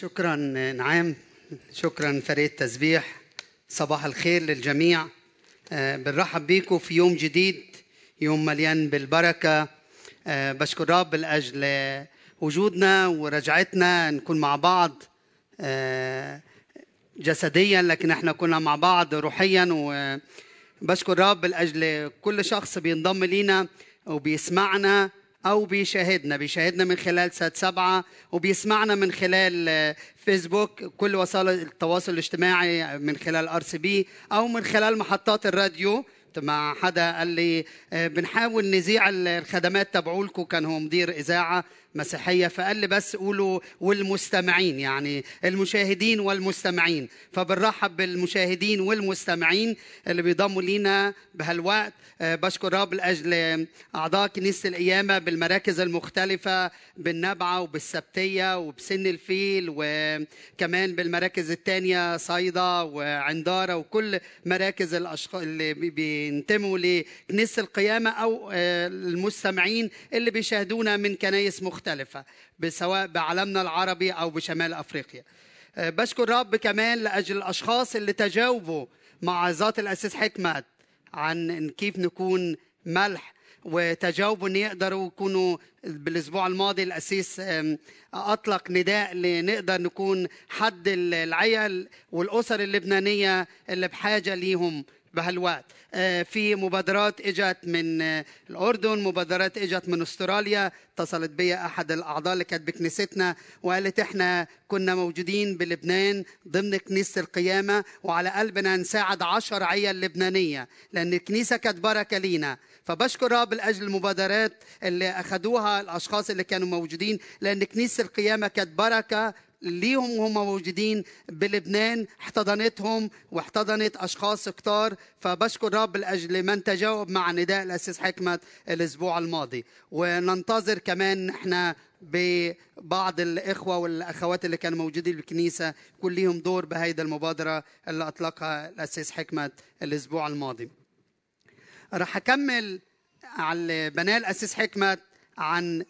شكرا نعام. شكرا فريق تسبيح. صباح الخير للجميع. آه، بنرحب بيكم في يوم جديد يوم مليان بالبركة. آه، بشكر رب لأجل وجودنا ورجعتنا نكون مع بعض آه، جسديا لكن إحنا كنا مع بعض روحيا. وبشكر رب لأجل كل شخص بينضم لينا وبيسمعنا. أو بيشاهدنا بيشاهدنا من خلال SAT سبعة وبيسمعنا من خلال آه، فيسبوك. كل وسائل التواصل الاجتماعي من خلال RCB أو من خلال محطات الراديو. مع حدا قال لي آه، بنحاول نذيع الخدمات تبعولكم كان هو مدير إذاعة. مسيحية فقال لي بس قولوا والمستمعين يعني المشاهدين والمستمعين. فبنرحب بالمشاهدين والمستمعين اللي بيضموا لينا بهالوقت. آه، بشكر رب لأجل أعضاء كنيسة القيامة بالمراكز المختلفة بالنبعة وبالسبتية وبسن الفيل وكمان بالمراكز الثانية صيدا وعندارة وكل مراكز الأشخاص اللي بي- بينتموا لكنيسة القيامة أو آه، المستمعين اللي بيشاهدونا من كنايس مختلفة. سواء بعالمنا العربي أو بشمال أفريقيا. آه، بشكر رب كمان لأجل الأشخاص اللي تجاوبوا مع ذات الأسيس حكمت عن كيف نكون ملح وتجاوبوا إن يقدروا يكونوا بالأسبوع الماضي الاسيس أطلق نداء لنقدر نكون حد العيال والأسر اللبنانية اللي بحاجة ليهم. بهالوقت. آه، في مبادرات إجت من آه، الأردن مبادرات إجت من أستراليا. اتصلت بي أحد الأعضاء اللي كانت بكنيستنا وقالت إحنا كنا موجودين بلبنان ضمن كنيسة القيامة وعلى قلبنا نساعد عشر عيال لبنانية لأن الكنيسة كانت بركة لينا. فبشكر رب لأجل المبادرات اللي اخذوها الأشخاص اللي كانوا موجودين لأن كنيسة القيامة كانت بركة ليهم وهم موجودين بلبنان احتضنتهم واحتضنت أشخاص كتار. فبشكر رب لأجل من تجاوب مع نداء الاسيس حكمت الأسبوع الماضي. وننتظر كمان إحنا ببعض الإخوة والأخوات اللي كانوا موجودين بالكنيسه يكون ليهم دور بهيدا المبادرة اللي أطلقها الاسيس حكمت الأسبوع الماضي. راح أكمل على بناء الاسيس حكمت عن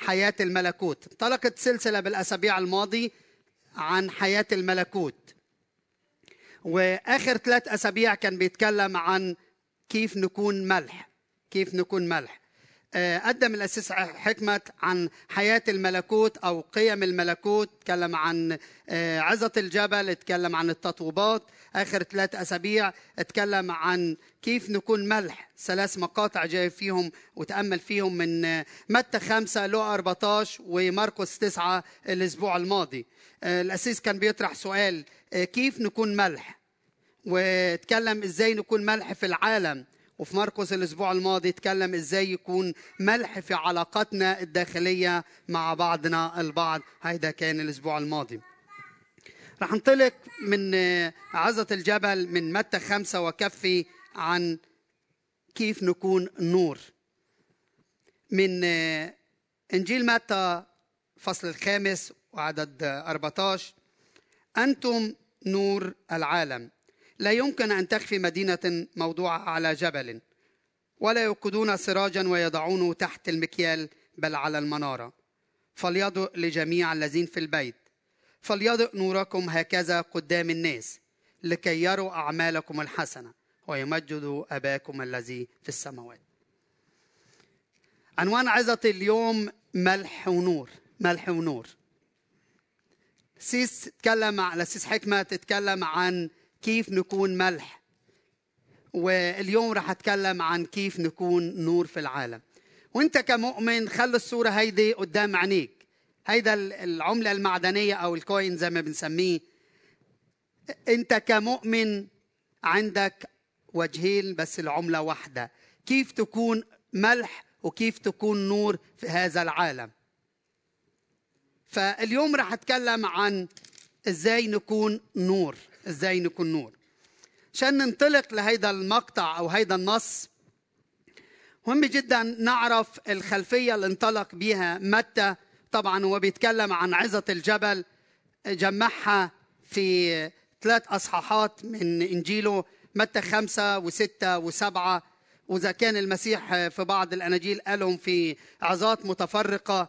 حياة الملكوت. انطلقت سلسلة بالأسابيع الماضي عن حياة الملكوت. وآخر ثلاث أسابيع كان بيتكلم عن كيف نكون ملح. كيف نكون ملح. قدم الأسيس حكمت عن حياة الملكوت أو قيم الملكوت تكلم عن آه، عظة الجبل اتكلم عن التطوبات. آخر ثلاث أسابيع اتكلم عن كيف نكون ملح ثلاث مقاطع جاي فيهم وتأمل فيهم من آه، متى خمسة لو 14 وماركوس تسعة الأسبوع الماضي. آه، الأسيس كان بيطرح سؤال آه، كيف نكون ملح؟ واتكلم إزاي نكون ملح في العالم؟ وفي مرقس الأسبوع الماضي اتكلم إزاي يكون ملح في علاقاتنا الداخلية مع بعضنا البعض. هيدا كان الأسبوع الماضي. رح ننطلق من آه، عظة الجبل من متى خمسة وكفي عن كيف نكون نور. من آه، إنجيل متى فصل الخامس وعدد آه، 14 أنتم نور العالم. لا يمكن أن تخفي مدينة موضوعة على جبل ولا يوقدون سراجا ويضعونه تحت المكيال بل على المنارة. فليضئ لجميع الذين في البيت. فليضئ نوركم هكذا قدام الناس لكي يروا أعمالكم الحسنة ويمجدوا أباكم الذي في السماوات. عنوان عظة اليوم ملح ونور ملح ونور. سيس تتكلم على سيس حكمة تتكلم عن كيف نكون ملح. واليوم راح أتكلم عن كيف نكون نور في العالم. وأنت كمؤمن خلي الصورة هيدي قدام عينيك. هيدا العملة المعدنية أو الكوين زي ما بنسميه. أنت كمؤمن عندك وجهين بس العملة واحدة. كيف تكون ملح وكيف تكون نور في هذا العالم. فاليوم راح أتكلم عن إزاي نكون نور. إزاي نكون نور. عشان ننطلق لهيدا المقطع أو هيدا النص مهم جدا نعرف الخلفية اللي انطلق بيها متى. طبعا هو بيتكلم عن عظة الجبل جمعها في ثلاث أصحاحات من إنجيله متى خمسة وستة وسبعة. وإذا كان المسيح في بعض الأناجيل قالهم في عظات متفرقة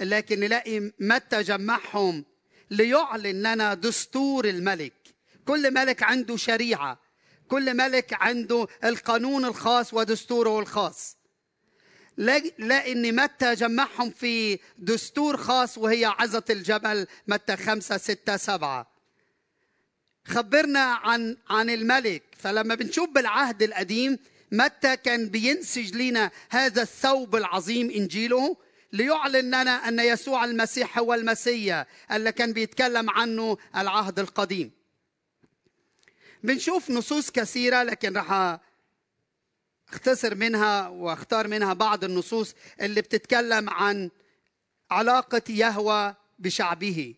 لكن نلاقي متى جمعهم ليعلن لنا دستور الملك. كل ملك عنده شريعة. كل ملك عنده القانون الخاص ودستوره الخاص. لأن متى جمعهم في دستور خاص وهي عزة الجبل متى خمسة ستة سبعة. خبرنا عن عن الملك. فلما بنشوف بالعهد القديم متى كان بينسج لنا هذا الثوب العظيم إنجيله ليعلن لنا أن يسوع المسيح هو المسيا اللي كان بيتكلم عنه العهد القديم. بنشوف نصوص كثيرة لكن راح أختصر منها وأختار منها بعض النصوص اللي بتتكلم عن علاقة يهوى بشعبه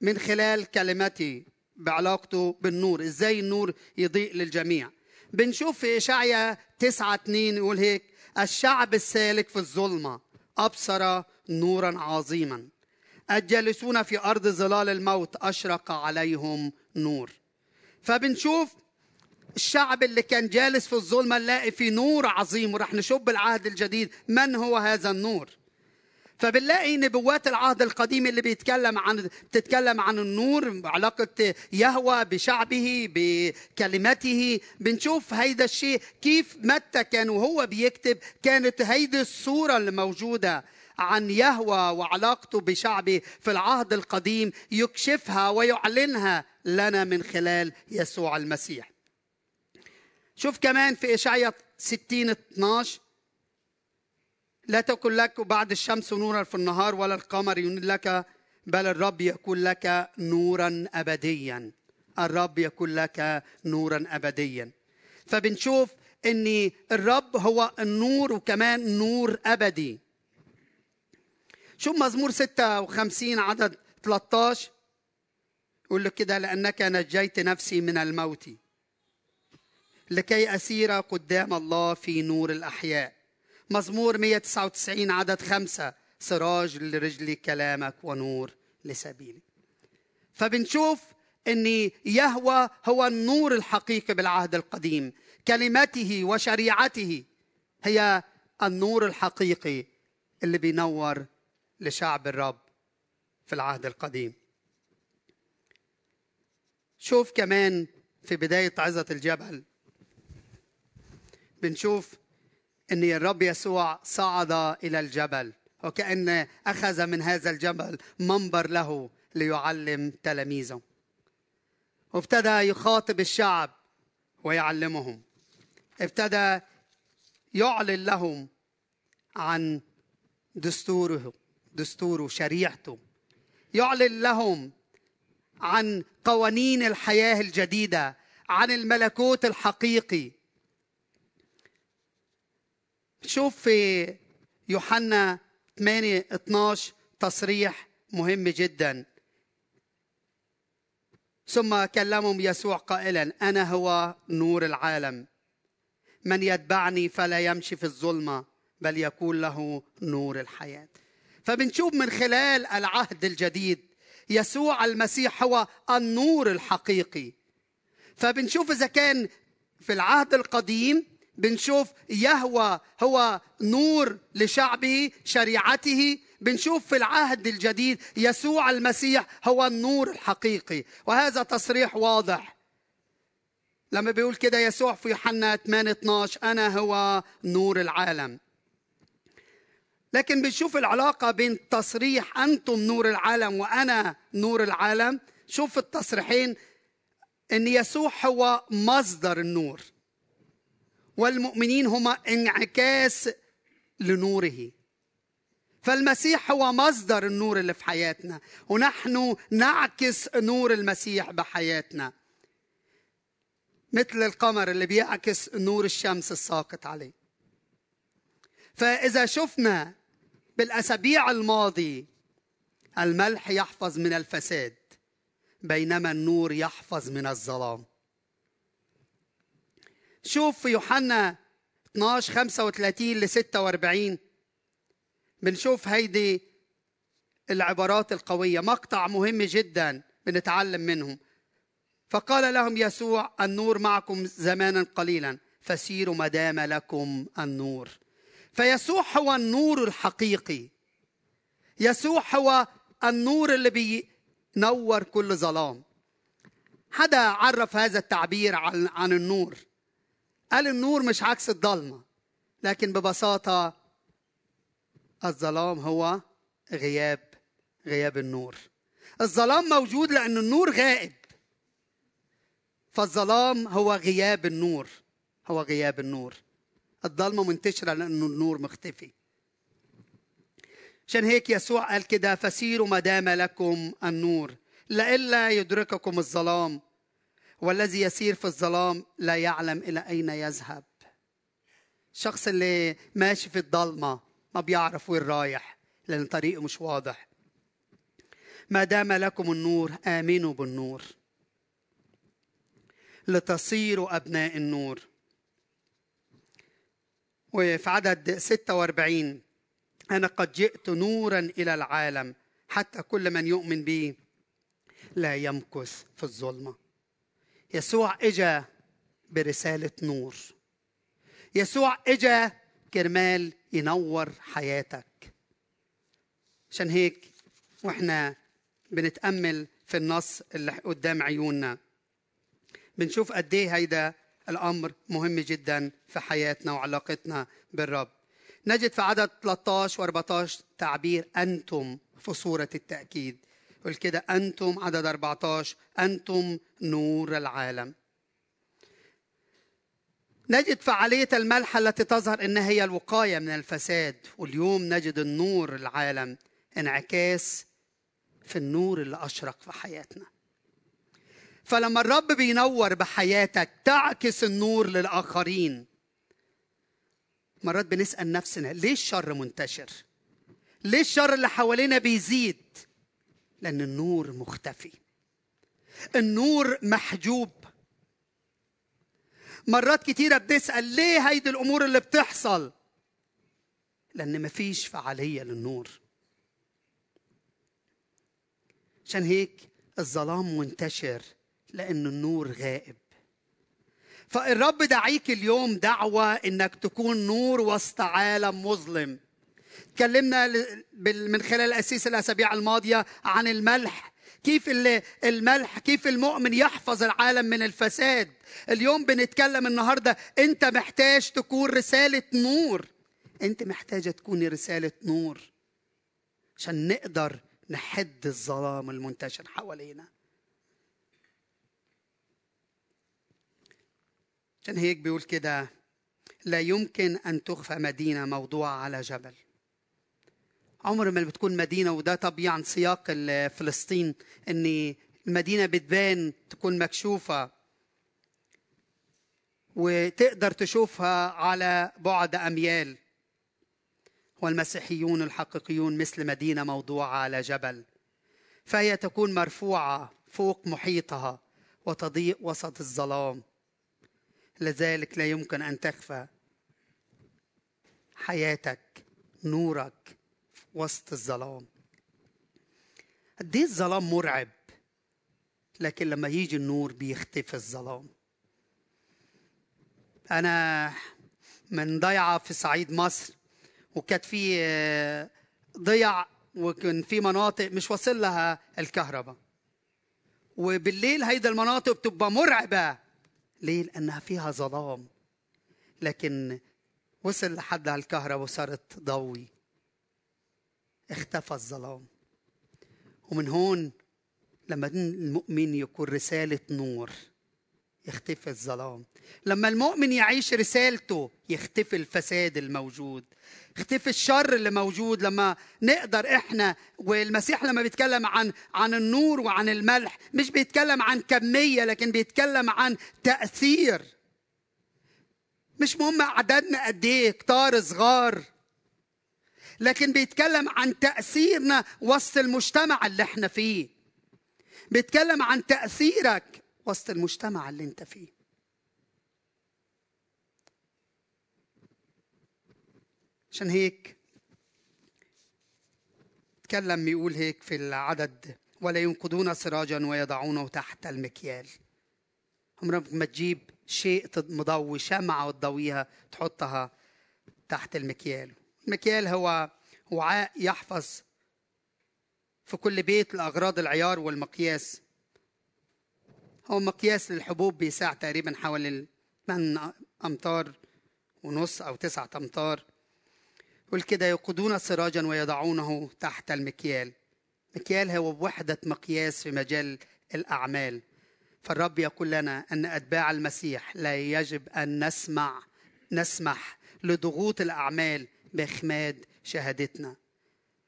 من خلال كلمته بعلاقته بالنور إزاي النور يضيء للجميع. بنشوف في اشعيا 9 2 يقول هيك الشعب السالك في الظلمة أبصر نورا عظيما. الجالسون في أرض ظلال الموت أشرق عليهم نور. فبنشوف الشعب اللي كان جالس في الظلمة نلاقي في نور عظيم ورح نشوف بالعهد الجديد. من هو هذا النور؟ فبنلاقي نبوات العهد القديم اللي بيتكلم عن بتتكلم عن النور علاقة يهوى بشعبه بكلمته. بنشوف هيدا الشيء كيف متى كان وهو بيكتب كانت هيدي الصورة اللي موجودة عن يهوى وعلاقته بشعبه في العهد القديم يكشفها ويعلنها لنا من خلال يسوع المسيح. شوف كمان في إشعيا 60 12 لا تكن لك بعد الشمس نورا في النهار ولا القمر ينير لك بل الرب يكون لك نورا أبديا. الرب يكون لك نورا أبديا. فبنشوف إن الرب هو النور وكمان نور أبدي. شوف مزمور 56 عدد 13 يقول لك كده لأنك نجيت نفسي من الموت. لكي أسير قدام الله في نور الأحياء. مزمور 199 عدد خمسة. سراج لرجلي كلامك ونور لسبيلي. فبنشوف إن يهوى هو النور الحقيقي بالعهد القديم. كلمته وشريعته هي النور الحقيقي اللي بينور لشعب الرب في العهد القديم. شوف كمان في بداية عزة الجبل بنشوف إن الرب يسوع صعد إلى الجبل وكأن أخذ من هذا الجبل منبر له ليعلم تلاميذه. وابتدى يخاطب الشعب ويعلمهم. ابتدى يعلن لهم عن دستوره. دستوره شريعته. يعلن لهم عن قوانين الحياة الجديدة عن الملكوت الحقيقي. شوف في يوحنا 8 12 تصريح مهم جدا. ثم كلمهم يسوع قائلا أنا هو نور العالم. من يتبعني فلا يمشي في الظلمة بل يكون له نور الحياة. فبنشوف من خلال العهد الجديد يسوع المسيح هو النور الحقيقي. فبنشوف إذا كان في العهد القديم بنشوف يهوى هو نور لشعبه شريعته. بنشوف في العهد الجديد يسوع المسيح هو النور الحقيقي. وهذا تصريح واضح. لما بيقول كده يسوع في يوحنا 8 12 أنا هو نور العالم. لكن بنشوف العلاقة بين تصريح أنتم نور العالم وأنا نور العالم. شوف التصريحين إن يسوع هو مصدر النور والمؤمنين هما انعكاس لنوره. فالمسيح هو مصدر النور اللي في حياتنا ونحن نعكس نور المسيح بحياتنا. مثل القمر اللي بيعكس نور الشمس الساقط عليه. فإذا شفنا بالأسابيع الماضي الملح يحفظ من الفساد بينما النور يحفظ من الظلام. شوف في يوحنا 12 35 ل 46 بنشوف هيدي العبارات القوية مقطع مهم جدا بنتعلم منهم. فقال لهم يسوع النور معكم زمانا قليلا فسيروا ما دام لكم النور. فيسوع هو النور الحقيقي. يسوع هو النور اللي بينور كل ظلام. حدا عرف هذا التعبير عن عن النور؟ قال النور مش عكس الضلمة لكن ببساطة الظلام هو غياب غياب النور. الظلام موجود لأن النور غائب. فالظلام هو غياب النور هو غياب النور. الضلمة منتشرة لأن النور مختفي. عشان هيك يسوع قال كده فسيروا ما دام لكم النور لئلا يدرككم الظلام والذي يسير في الظلام لا يعلم إلى أين يذهب. الشخص اللي ماشي في الضلمة ما بيعرف وين رايح لأن طريقه مش واضح. ما دام لكم النور آمنوا بالنور لتصيروا أبناء النور. وفي عدد 46 أنا قد جئت نورا إلى العالم حتى كل من يؤمن بي لا يمكث في الظلمة. يسوع إجا برسالة نور. يسوع إجا كرمال ينور حياتك. عشان هيك وإحنا بنتأمل في النص اللي قدام عيوننا. بنشوف قد إيه هيدا الأمر مهم جدا في حياتنا وعلاقتنا بالرب. نجد في عدد 13 و14 تعبير أنتم في صورة التأكيد. يقول كده أنتم عدد 14 أنتم نور العالم. نجد فعالية الملح التي تظهر انها هي الوقاية من الفساد واليوم نجد النور العالم انعكاس في النور اللي اشرق في حياتنا. فلما الرب بينور بحياتك تعكس النور للآخرين. مرات بنسأل نفسنا ليه الشر منتشر؟ ليه الشر اللي حوالينا بيزيد؟ لأن النور مختفي. النور محجوب. مرات كتيرة بنسأل ليه هيدي الأمور اللي بتحصل؟ لأن مفيش فعالية للنور. عشان هيك الظلام منتشر. لأن النور غائب. فالرب دعيك اليوم دعوة إنك تكون نور وسط عالم مظلم. تكلمنا من خلال الأسيس الأسابيع الماضية عن الملح. كيف الملح كيف المؤمن يحفظ العالم من الفساد. اليوم بنتكلم النهارده أنت محتاج تكون رسالة نور. أنت محتاجة تكوني رسالة نور. عشان نقدر نحد الظلام المنتشر حوالينا. عشان هيك بيقول كده لا يمكن أن تخفى مدينة موضوعه على جبل. عمر ما بتكون مدينة وده طبيعا سياق فلسطين إن المدينة بتبان تكون مكشوفة وتقدر تشوفها على بعد أميال. والمسيحيون الحقيقيون مثل مدينة موضوعة على جبل فهي تكون مرفوعة فوق محيطها وتضيء وسط الظلام. لذلك لا يمكن أن تخفى حياتك نورك وسط الظلام. قد إيه الظلام مرعب لكن لما يجي النور بيختفي الظلام. أنا من ضيعة في صعيد مصر وكانت في ضيع وكان في مناطق مش واصل لها الكهرباء. وبالليل هيدا المناطق بتبقى مرعبة. ليه لانها فيها ظلام. لكن وصل لحد الكهرباء وصارت ضوي. اختفى الظلام. ومن هون لما المؤمن يكون رسالة نور. يختفي الظلام. لما المؤمن يعيش رسالته يختفي الفساد الموجود. يختفي الشر اللي موجود. لما نقدر إحنا والمسيح لما بيتكلم عن عن النور وعن الملح مش بيتكلم عن كمية لكن بيتكلم عن تأثير. مش مهم عددنا قد إيه كتار صغار. لكن بيتكلم عن تأثيرنا وسط المجتمع اللي إحنا فيه. بيتكلم عن تأثيرك. وسط المجتمع اللي انت فيه. عشان هيك تكلم بيقول هيك في العدد ولا ينقضون سراجا ويضعونه تحت المكيال. عمرك ما تجيب شيء مضوي شمعة وتضويها تحطها تحت المكيال. المكيال هو وعاء يحفظ في كل بيت لأغراض العيار والمقياس. هو مقياس للحبوب بيساع تقريبا حوالي 8 أمتار ونص أو تسعة أمتار. يقول كده يوقدون سراجا ويضعونه تحت المكيال. مكيال هو وحدة مقياس في مجال الأعمال. فالرب يقول لنا أن أتباع المسيح لا يجب أن نسمع نسمح لضغوط الأعمال بإخماد شهادتنا.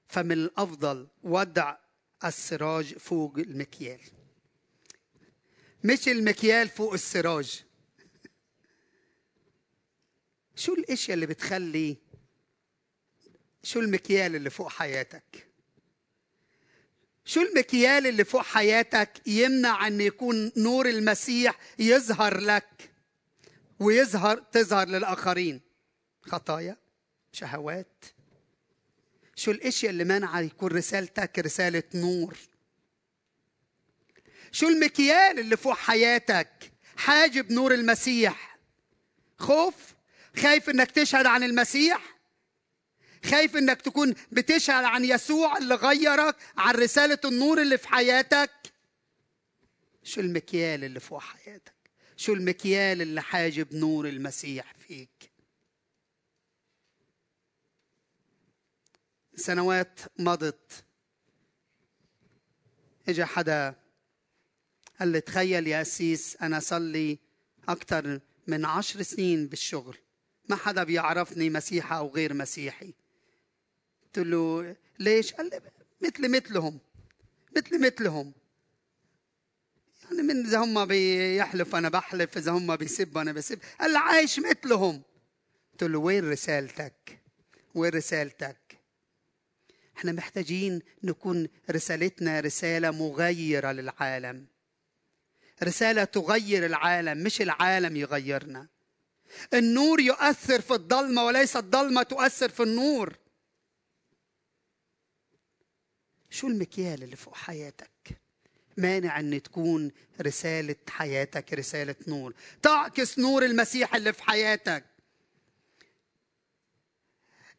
فمن الأفضل وضع السراج فوق المكيال. مش المكيال فوق السراج. شو الأشياء اللي بتخلي شو المكيال اللي فوق حياتك؟ شو المكيال اللي فوق حياتك يمنع إن يكون نور المسيح يظهر لك ويظهر تظهر للآخرين؟ خطايا شهوات. شو الأشياء اللي منع يكون رسالتك رسالة نور؟ شو المكيال اللي فوق حياتك؟ حاجب نور المسيح. خوف؟ خايف إنك تشهد عن المسيح؟ خايف إنك تكون بتشهد عن يسوع اللي غيرك عن رسالة النور اللي في حياتك؟ شو المكيال اللي فوق حياتك؟ شو المكيال اللي حاجب نور المسيح فيك؟ سنوات مضت. اجى حدا قال لي تخيل يا أسيس أنا صلي أكثر من عشر سنين بالشغل ما حدا بيعرفني مسيحي أو غير مسيحي قلت له ليش؟ قال لي مثلي مثلهم مثلي مثلهم يعني من إذا هم بيحلف أنا بحلف إذا هم بيسبوا أنا بسب قال لي عايش مثلهم قلت له وين رسالتك؟ وين رسالتك؟ إحنا محتاجين نكون رسالتنا رسالة مغيرة للعالم رسالة تغير العالم مش العالم يغيرنا. النور يؤثر في الضلمة وليس الضلمة تؤثر في النور. شو المكيال اللي فوق حياتك؟ مانع إن تكون رسالة حياتك رسالة نور. تعكس نور المسيح اللي في حياتك.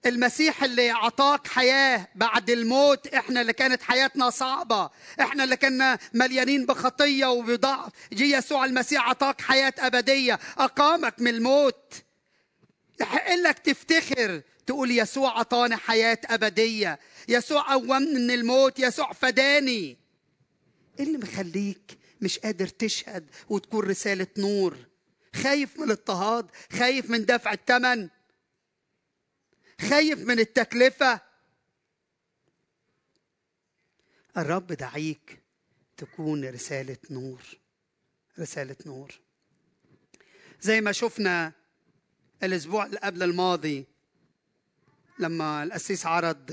المسيح اللي أعطاك حياة بعد الموت إحنا اللي كانت حياتنا صعبة. إحنا اللي كنا مليانين بخطية وبضعف. جي يسوع المسيح أعطاك حياة أبدية. أقامك من الموت. يحق لك تفتخر تقول يسوع أعطاني حياة أبدية. يسوع قومني من الموت. يسوع فداني. إيه اللي مخليك مش قادر تشهد وتكون رسالة نور؟ خايف من الاضطهاد خايف من دفع الثمن خايف من التكلفة. الرب دعيك تكون رسالة نور رسالة نور. زي ما شفنا الأسبوع اللي قبل الماضي لما القسيس عرض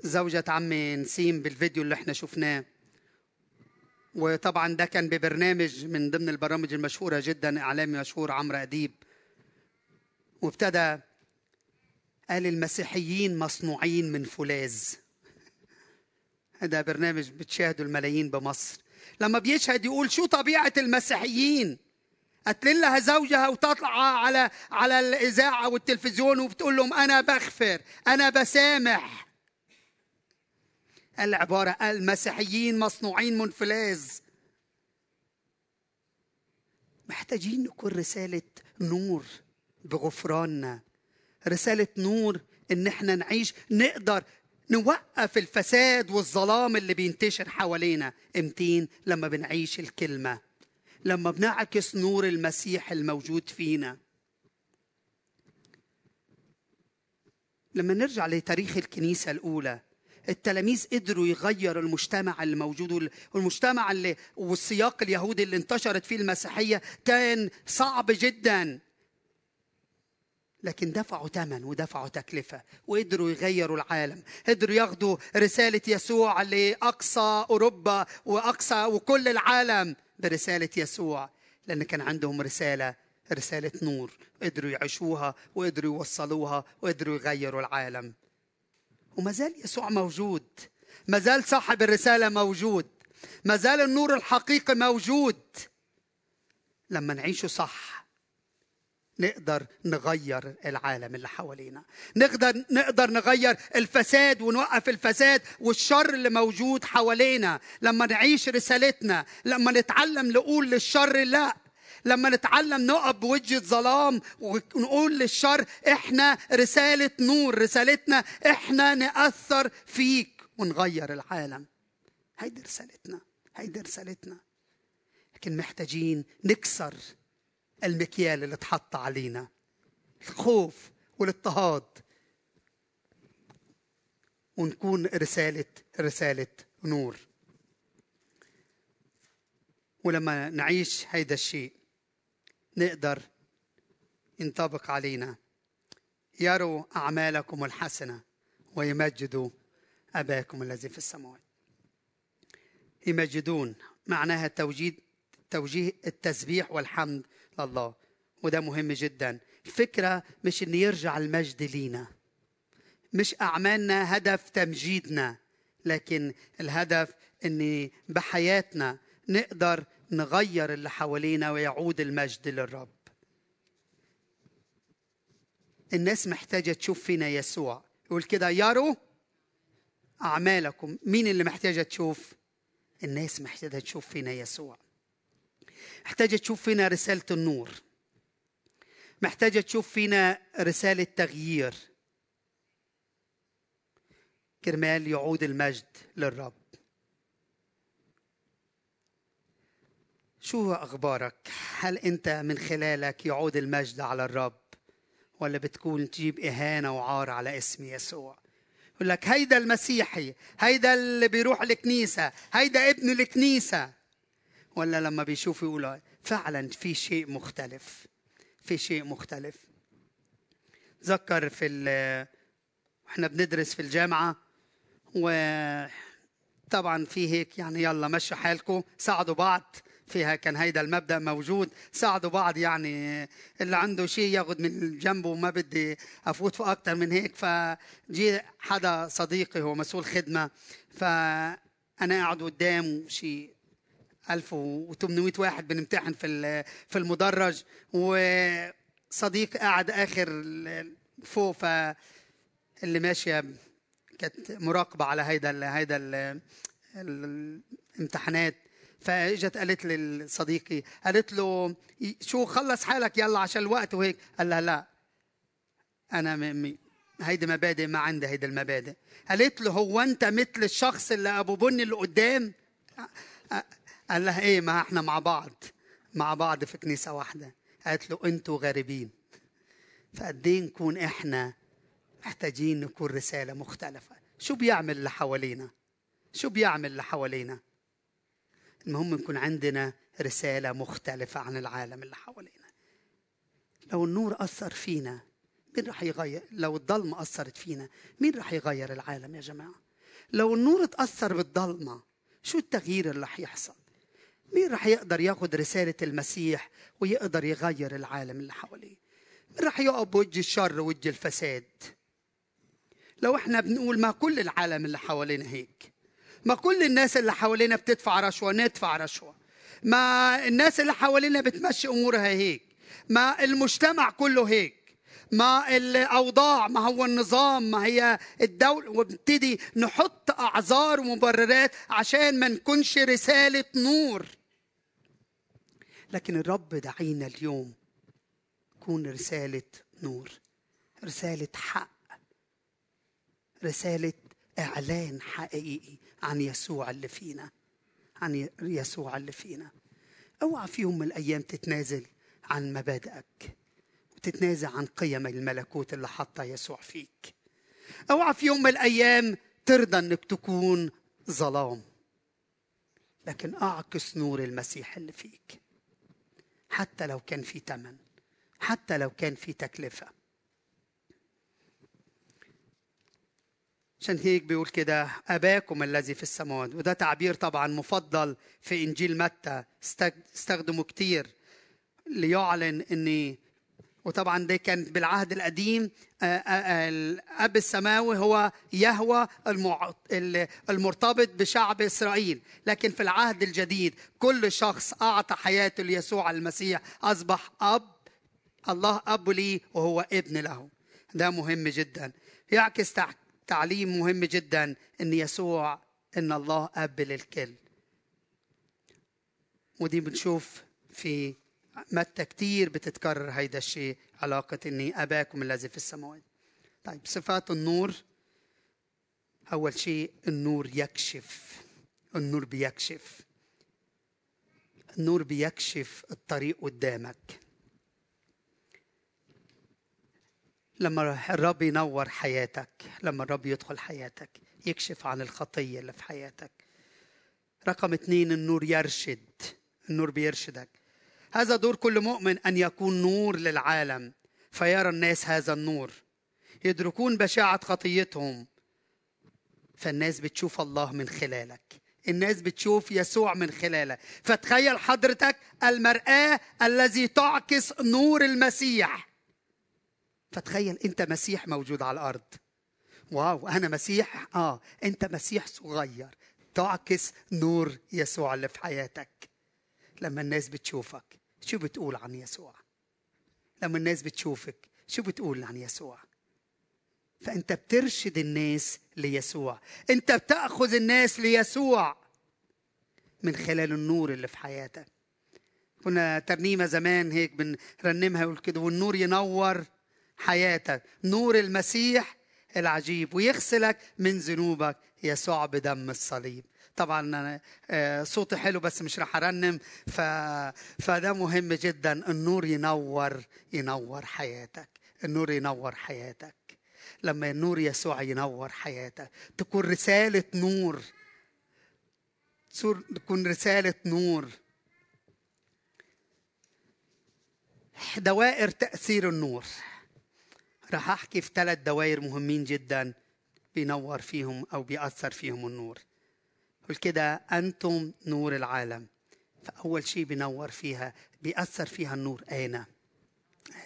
زوجة عمي نسيم بالفيديو اللي إحنا شفناه. وطبعا ده كان ببرنامج من ضمن البرامج المشهورة جدا إعلامي مشهور عمرو أديب. وابتدى قال المسيحيين مصنوعين من فولاذ. هذا برنامج بتشاهده الملايين بمصر. لما بيشهد يقول شو طبيعة المسيحيين؟ قتل لها زوجها وتطلع على على الإذاعة والتلفزيون وبتقول لهم أنا بغفر أنا بسامح. العبارة المسيحيين مصنوعين من فولاذ. محتاجين نكون رسالة نور بغفراننا. رسالة نور إن إحنا نعيش نقدر نوقف الفساد والظلام اللي بينتشر حوالينا. أمتين لما بنعيش الكلمة لما بنعكس نور المسيح الموجود فينا. لما نرجع لتاريخ الكنيسة الأولى التلاميذ قدروا يغيروا المجتمع الموجود والمجتمع اللي والسياق اليهودي اللي انتشرت فيه المسيحية كان صعب جدا. لكن دفعوا ثمن ودفعوا تكلفة وقدروا يغيروا العالم قدروا ياخدوا رسالة يسوع لأقصى أوروبا وأقصى وكل العالم برسالة يسوع لأن كان عندهم رسالة رسالة نور قدروا يعيشوها وقدروا يوصلوها وقدروا يغيروا العالم. وما زال يسوع موجود ما زال صاحب الرسالة موجود ما زال النور الحقيقي موجود. لما نعيشه صح نقدر نغير العالم اللي حوالينا. نقدر نقدر نغير الفساد ونوقف الفساد والشر اللي موجود حوالينا. لما نعيش رسالتنا لما نتعلم نقول للشر لا. لما نتعلم نقف بوجه ظلام ونقول للشر إحنا رسالة نور رسالتنا إحنا نأثر فيك ونغير العالم. هيدي رسالتنا هيدي رسالتنا. لكن محتاجين نكسر المكيال اللي اتحط علينا. الخوف والاضطهاد. ونكون رسالة رسالة نور. ولما نعيش هيدا الشيء نقدر ينطبق علينا. يروا أعمالكم الحسنة ويمجدوا أباكم الذي في السماوات. يمجدون. معناها توجيه توجيه التسبيح والحمد لله. وده مهم جدا. الفكرة مش إن يرجع المجد لينا. مش أعمالنا هدف تمجيدنا. لكن الهدف إن بحياتنا نقدر نغير اللي حوالينا ويعود المجد للرب. الناس محتاجة تشوف فينا يسوع. يقول كده يروا أعمالكم. مين اللي محتاجة تشوف؟ الناس محتاجة تشوف فينا يسوع. محتاجة تشوف فينا رسالة النور. محتاجة تشوف فينا رسالة تغيير. كرمال يعود المجد للرب. شو أخبارك؟ هل أنت من خلالك يعود المجد على الرب؟ ولا بتكون تجيب إهانة وعار على اسم يسوع؟ يقول لك هيدا المسيحي هيدا اللي بيروح الكنيسة هيدا ابن الكنيسة. ولا لما بيشوف يقول فعلا في شيء مختلف. في شيء مختلف. ذكر في إحنا بندرس في الجامعة وطبعا في هيك يعني يلا مشوا حالكم ساعدوا بعض. فيها كان هيدا المبدأ موجود. ساعدوا بعض يعني اللي عنده شيء ياخذ من جنبه وما بدي أفوت في أكثر من هيك. فجي حدا صديقي هو مسؤول خدمة فأنا قاعد قدام شيء 1800 واحد بنمتحن في في المدرج وصديق قاعد آخر فوق ف اللي ماشية كانت مراقبة على هيدا هيدا الامتحانات. فإجت قالت لصديقي قالت له شو خلص حالك؟ يلا عشان الوقت. وهيك. قال لها لا أنا. هيدي مبادئ ما عندي هيدي المبادئ. قالت له هو أنت مثل الشخص اللي أبو بني اللي قدام؟ قال لها إيه ما إحنا مع بعض مع بعض في كنيسة واحدة. قالت له أنتوا غريبين. فقد إيه نكون إحنا محتاجين نكون رسالة مختلفة؟ شو بيعمل اللي حوالينا؟ شو بيعمل اللي حوالينا؟ المهم يكون عندنا رسالة مختلفة عن العالم اللي حوالينا. لو النور أثر فينا مين راح يغير؟ لو الضلمة أثرت فينا مين راح يغير العالم يا جماعة؟ لو النور اتأثر بالضلمة شو التغيير اللي راح يحصل؟ مين راح يقدر ياخذ رسالة المسيح ويقدر يغير العالم اللي حواليه؟ مين راح يقف بوجه الشر ووجه الفساد؟ لو إحنا بنقول ما كل العالم اللي حوالينا هيك ما كل الناس اللي حوالينا بتدفع رشوة ندفع رشوة. ما الناس اللي حوالينا بتمشي أمورها هيك. ما المجتمع كله هيك. ما الأوضاع ما هو النظام ما هي الدولة. وبنبتدي نحط أعذار ومبررات عشان ما نكونش رسالة نور. لكن الرب دعينا اليوم كون رسالة نور رسالة حق رسالة إعلان حقيقي عن يسوع اللي فينا عن يسوع اللي فينا. أوعى في يوم من الأيام تتنازل عن مبادئك وتتنازل عن قيم الملكوت اللي حطها يسوع فيك. أوعى في يوم من الأيام ترضى إنك تكون ظلام لكن أعكس نور المسيح اللي فيك. حتى لو كان في ثمن حتى لو كان في تكلفة. عشان هيك بيقول كده أباكم الذي في السماوات. وده تعبير طبعا مفضل في إنجيل متى استخدمه كتير ليعلن أن وطبعا ده كان بالعهد القديم الأب السماوي هو يهوى المرتبط بشعب إسرائيل. لكن في العهد الجديد كل شخص أعطى حياته ليسوع المسيح. أصبح أب الله أب لي وهو ابن له. ده مهم جدا. يعكس تعليم مهم جدا إن يسوع إن الله أب للكل. ودي بنشوف في متى كتير بتتكرر هيدا الشيء علاقة إني أباكم الذي في السماوات. طيب صفات النور. أول شيء النور يكشف. النور بيكشف. النور بيكشف الطريق قدامك. لما الرب ينور حياتك لما الرب يدخل حياتك يكشف عن الخطية اللي في حياتك. رقم اثنين النور يرشد. النور بيرشدك. هذا دور كل مؤمن أن يكون نور للعالم فيرى الناس هذا النور. يدركون بشاعة خطيتهم. فالناس بتشوف الله من خلالك. الناس بتشوف يسوع من خلالك فتخيل حضرتك المرآة الذي تعكس نور المسيح. فتخيل أنت مسيح موجود على الأرض. واو أنا مسيح؟ آه أنت مسيح صغير. تعكس نور يسوع اللي في حياتك. لما الناس بتشوفك. شو بتقول عن يسوع؟ لما الناس بتشوفك شو بتقول عن يسوع؟ فأنت بترشد الناس ليسوع. أنت بتأخذ الناس ليسوع من خلال النور اللي في حياتك. كنا ترنيمة زمان هيك بنرنمها يقول كده والنور ينور حياتك. نور المسيح العجيب ويغسلك من ذنوبك يسوع بدم الصليب. طبعا آه، صوتي حلو بس مش رح أرنم. ف... فده مهم جدا. النور ينور ينور حياتك. النور ينور حياتك. لما النور يسوع ينور حياتك. تكون رسالة نور. تكون رسالة نور. دوائر تأثير النور. راح أحكي في ثلاث دوائر مهمين جدا بينور فيهم أو بيأثر فيهم النور. قل كده أنتم نور العالم. فأول شيء بينور فيها بيأثر فيها النور. أنا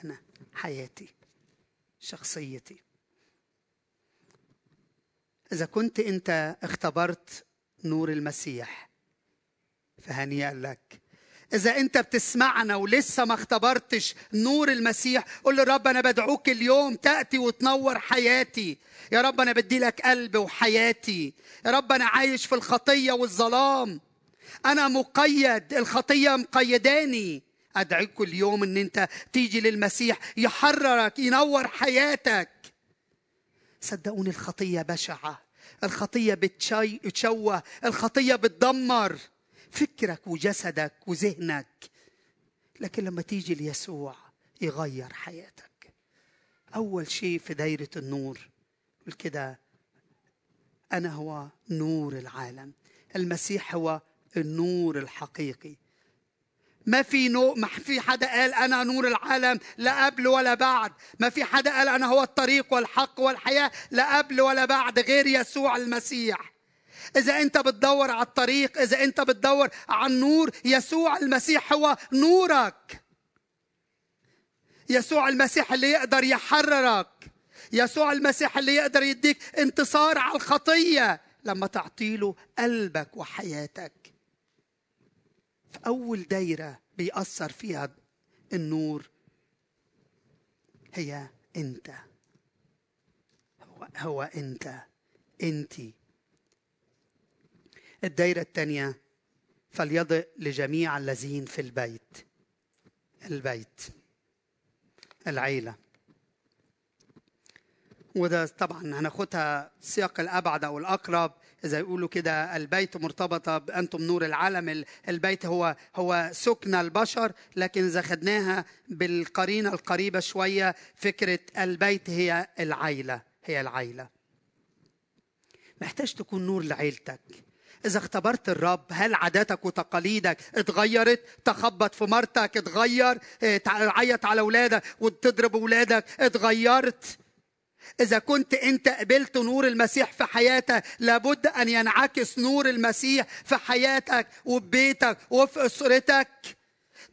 أنا حياتي شخصيتي. إذا كنت أنت اختبرت نور المسيح فهنيئا لك. إذا أنت بتسمعنا ولسه ما اختبرتش نور المسيح قل للرب أنا بدعوك اليوم تأتي وتنور حياتي. يا رب أنا بدي لك قلب وحياتي. يا رب أنا عايش في الخطية والظلام. أنا مقيد الخطية مقيداني. أدعيك اليوم أن أنت تيجي للمسيح يحررك ينور حياتك. صدقوني الخطية بشعة الخطية بتشوه الخطية بتدمر. فكرك وجسدك وذهنك. لكن لما تيجي ليسوع يغير حياتك. أول شيء في دايرة النور. كده. أنا هو نور العالم. المسيح هو النور الحقيقي. ما في نو ما في حدا قال أنا نور العالم لا قبل ولا بعد. ما في حدا قال أنا هو الطريق والحق والحياة لا قبل ولا بعد غير يسوع المسيح. إذا أنت بتدور على الطريق إذا أنت بتدور على النور يسوع المسيح هو نورك. يسوع المسيح اللي يقدر يحررك. يسوع المسيح اللي يقدر يديك انتصار على الخطية لما تعطيله قلبك وحياتك. فأول دايرة بيأثر فيها النور هي أنت. هو, هو أنت. أنتِ الدايرة الثانية فليضئ لجميع الذين في البيت. البيت. العيلة. وده طبعا هناخدها سياق الأبعد أو الأقرب. إذا يقولوا كده البيت مرتبطة بأنتم نور العالم البيت هو هو سكن البشر. لكن إذا خدناها بالقرينة القريبة شوية فكرة البيت هي العيلة هي العيلة. محتاج تكون نور لعيلتك. إذا اختبرت الرب هل عاداتك وتقاليدك اتغيرت؟ تخبط في مرتك اتغير. آه، تعيط على أولادك وتضرب أولادك اتغيرت. إذا كنت أنت قبلت نور المسيح في حياتك لابد أن ينعكس نور المسيح في حياتك وفي بيتك وفي أسرتك.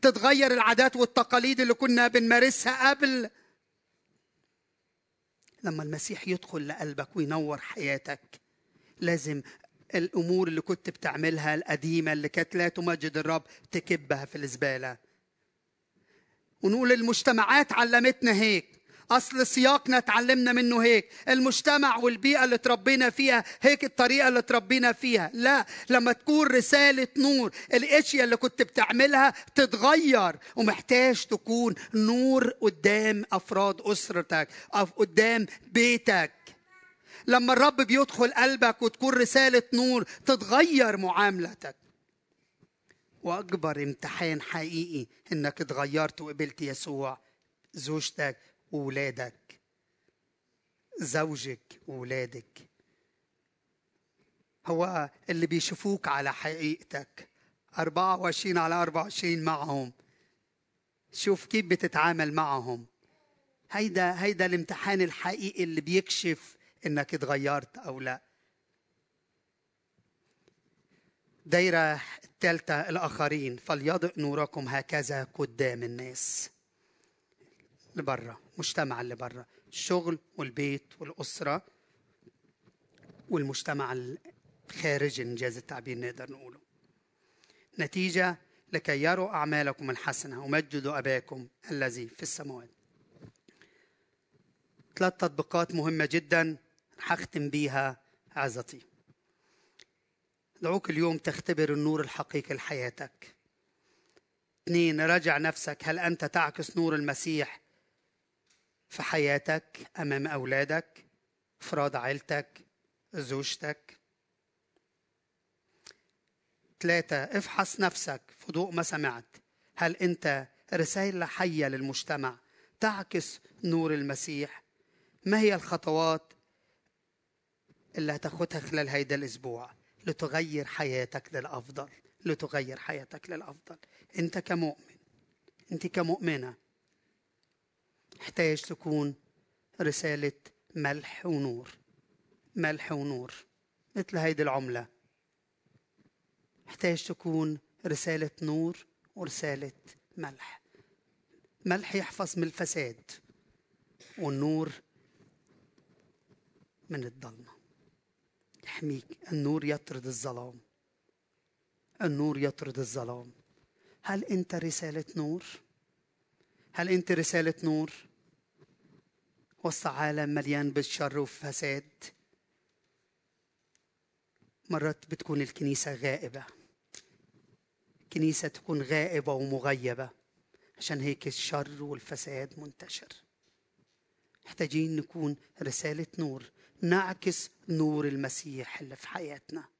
تتغير العادات والتقاليد اللي كنا بنمارسها قبل. لما المسيح يدخل لقلبك وينور حياتك لازم الأمور اللي كنت بتعملها القديمة اللي كانت لا تمجد الرب تكبها في الزبالة. ونقول المجتمعات علمتنا هيك. أصل سياقنا اتعلمنا منه هيك. المجتمع والبيئة اللي تربينا فيها هيك الطريقة اللي تربينا فيها. لا لما تكون رسالة نور الأشياء اللي كنت بتعملها تتغير ومحتاج تكون نور قدام أفراد أسرتك أو قدام بيتك. لما الرب بيدخل قلبك وتكون رسالة نور تتغير معاملتك. وأكبر امتحان حقيقي إنك اتغيرت وقبلت يسوع زوجتك وولادك. زوجك وولادك. هو اللي بيشوفوك على حقيقتك. 24 على 24 معهم. شوف كيف بتتعامل معهم. هيدا هيدا الامتحان الحقيقي اللي بيكشف إنك اتغيرت أو لا. دايرة الثالثة الآخرين فليضئ نوركم هكذا قدام الناس. لبرا مجتمع اللي برا. الشغل والبيت والأسرة والمجتمع الخارجي إنجاز التعبير نقدر نقوله. نتيجة لكي يروا أعمالكم الحسنة. ومجدوا أباكم الذي في السماوات. ثلاث تطبيقات مهمة جدا. هختم بيها عظتي دعوك اليوم تختبر النور الحقيقي لحياتك. اثنين راجع نفسك. هل أنت تعكس نور المسيح في حياتك أمام أولادك أفراد عيلتك زوجتك؟ ثلاثة افحص نفسك. في ضوء ما سمعت. هل أنت رسالة حية للمجتمع تعكس نور المسيح؟ ما هي الخطوات اللي هتاخدها خلال هيدا الأسبوع لتغير حياتك للأفضل لتغير حياتك للأفضل. أنت كمؤمن أنت كمؤمنة احتاج تكون رسالة ملح ونور ملح ونور مثل هيدي العملة. احتاج تكون رسالة نور ورسالة ملح. ملح يحفظ من الفساد والنور من الضلمة يحميك. النور يطرد الظلام. النور يطرد الظلام. هل أنت رسالة نور؟ هل أنت رسالة نور؟ وسط عالم مليان بالشر وفساد. مرات بتكون الكنيسة غائبة. الكنيسة تكون غائبة ومغيبة. عشان هيك الشر والفساد منتشر. محتاجين نكون رسالة نور. نعكس نور المسيح اللي في حياتنا.